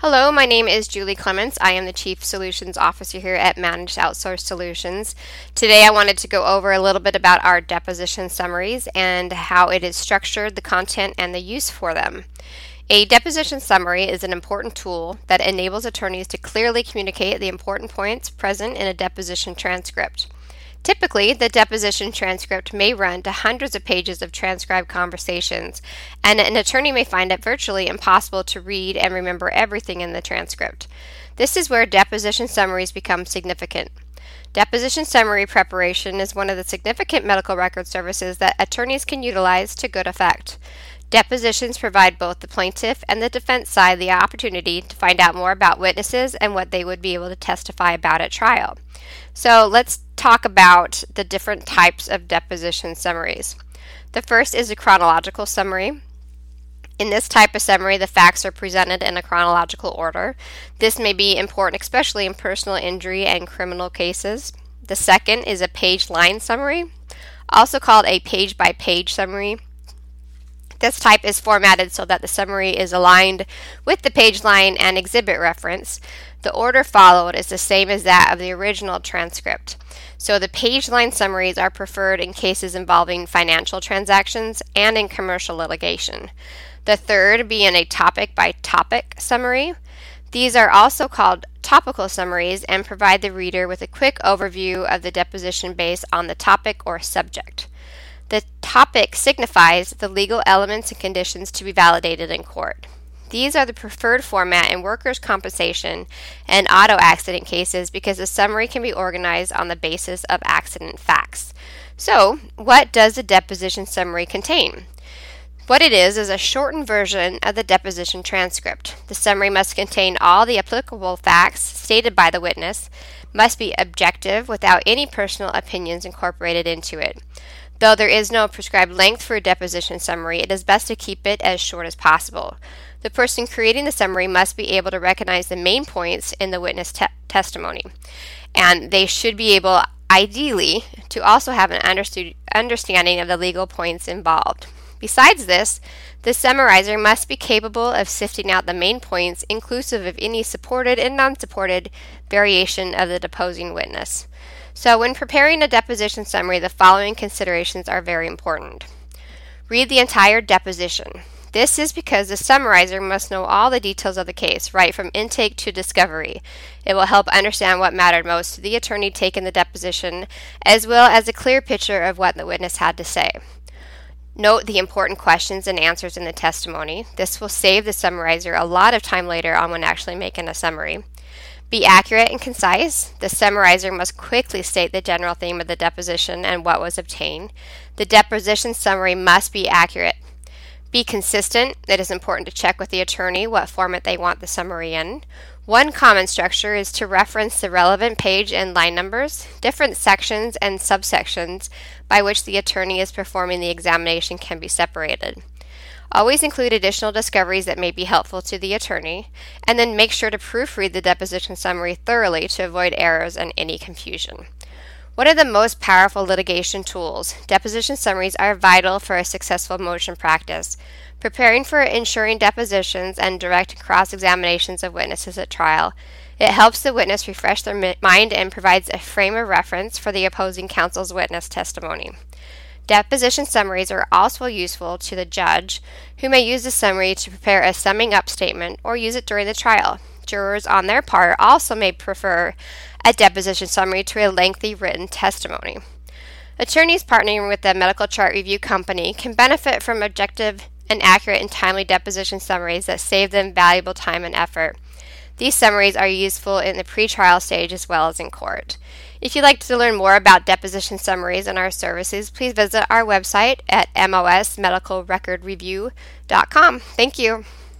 Hello, my name is Julie Clements. I am the Chief Solutions Officer here at Managed Outsourced Solutions. Today I wanted to go over a little bit about our deposition summaries and how it is structured, the content, and the use for them. A deposition summary is an important tool that enables attorneys to clearly communicate the important points present in a deposition transcript. Typically, the deposition transcript may run to hundreds of pages of transcribed conversations, and an attorney may find it virtually impossible to read and remember everything in the transcript. This is where deposition summaries become significant. Deposition summary preparation is one of the significant medical record services that attorneys can utilize to good effect. Depositions provide both the plaintiff and the defense side the opportunity to find out more about witnesses and what they would be able to testify about at trial. So let's talk about the different types of deposition summaries. The first is a chronological summary. In this type of summary, the facts are presented in a chronological order. This may be important, especially in personal injury and criminal cases. The second is a page line summary, also called a page by page summary. This type is formatted so that the summary is aligned with the page line and exhibit reference. The order followed is the same as that of the original transcript. So the page line summaries are preferred in cases involving financial transactions and in commercial litigation. The third being a topic by topic summary. These are also called topical summaries and provide the reader with a quick overview of the deposition based on the topic or subject. The topic signifies the legal elements and conditions to be validated in court. These are the preferred format in workers' compensation and auto accident cases because the summary can be organized on the basis of accident facts. So, what does a deposition summary contain? What it is is a shortened version of the deposition transcript. The summary must contain all the applicable facts stated by the witness, must be objective without any personal opinions incorporated into it. Though there is no prescribed length for a deposition summary, it is best to keep it as short as possible. The person creating the summary must be able to recognize the main points in the witness te- testimony, and they should be able, ideally, to also have an understood understanding of the legal points involved. Besides this, the summarizer must be capable of sifting out the main points, inclusive of any supported and non supported variation of the deposing witness. So, when preparing a deposition summary, the following considerations are very important. Read the entire deposition. This is because the summarizer must know all the details of the case, right from intake to discovery. It will help understand what mattered most to the attorney taking the deposition, as well as a clear picture of what the witness had to say. Note the important questions and answers in the testimony. This will save the summarizer a lot of time later on when actually making a summary. Be accurate and concise. The summarizer must quickly state the general theme of the deposition and what was obtained. The deposition summary must be accurate. Be consistent. It is important to check with the attorney what format they want the summary in. One common structure is to reference the relevant page and line numbers, different sections and subsections by which the attorney is performing the examination can be separated. Always include additional discoveries that may be helpful to the attorney, and then make sure to proofread the deposition summary thoroughly to avoid errors and any confusion. One of the most powerful litigation tools, deposition summaries are vital for a successful motion practice. Preparing for ensuring depositions and direct cross examinations of witnesses at trial, it helps the witness refresh their mind and provides a frame of reference for the opposing counsel's witness testimony. Deposition summaries are also useful to the judge, who may use the summary to prepare a summing up statement or use it during the trial. Jurors, on their part, also may prefer a deposition summary to a lengthy written testimony. Attorneys partnering with a medical chart review company can benefit from objective and accurate and timely deposition summaries that save them valuable time and effort. These summaries are useful in the pretrial stage as well as in court. If you'd like to learn more about deposition summaries and our services, please visit our website at mosmedicalrecordreview.com. Thank you.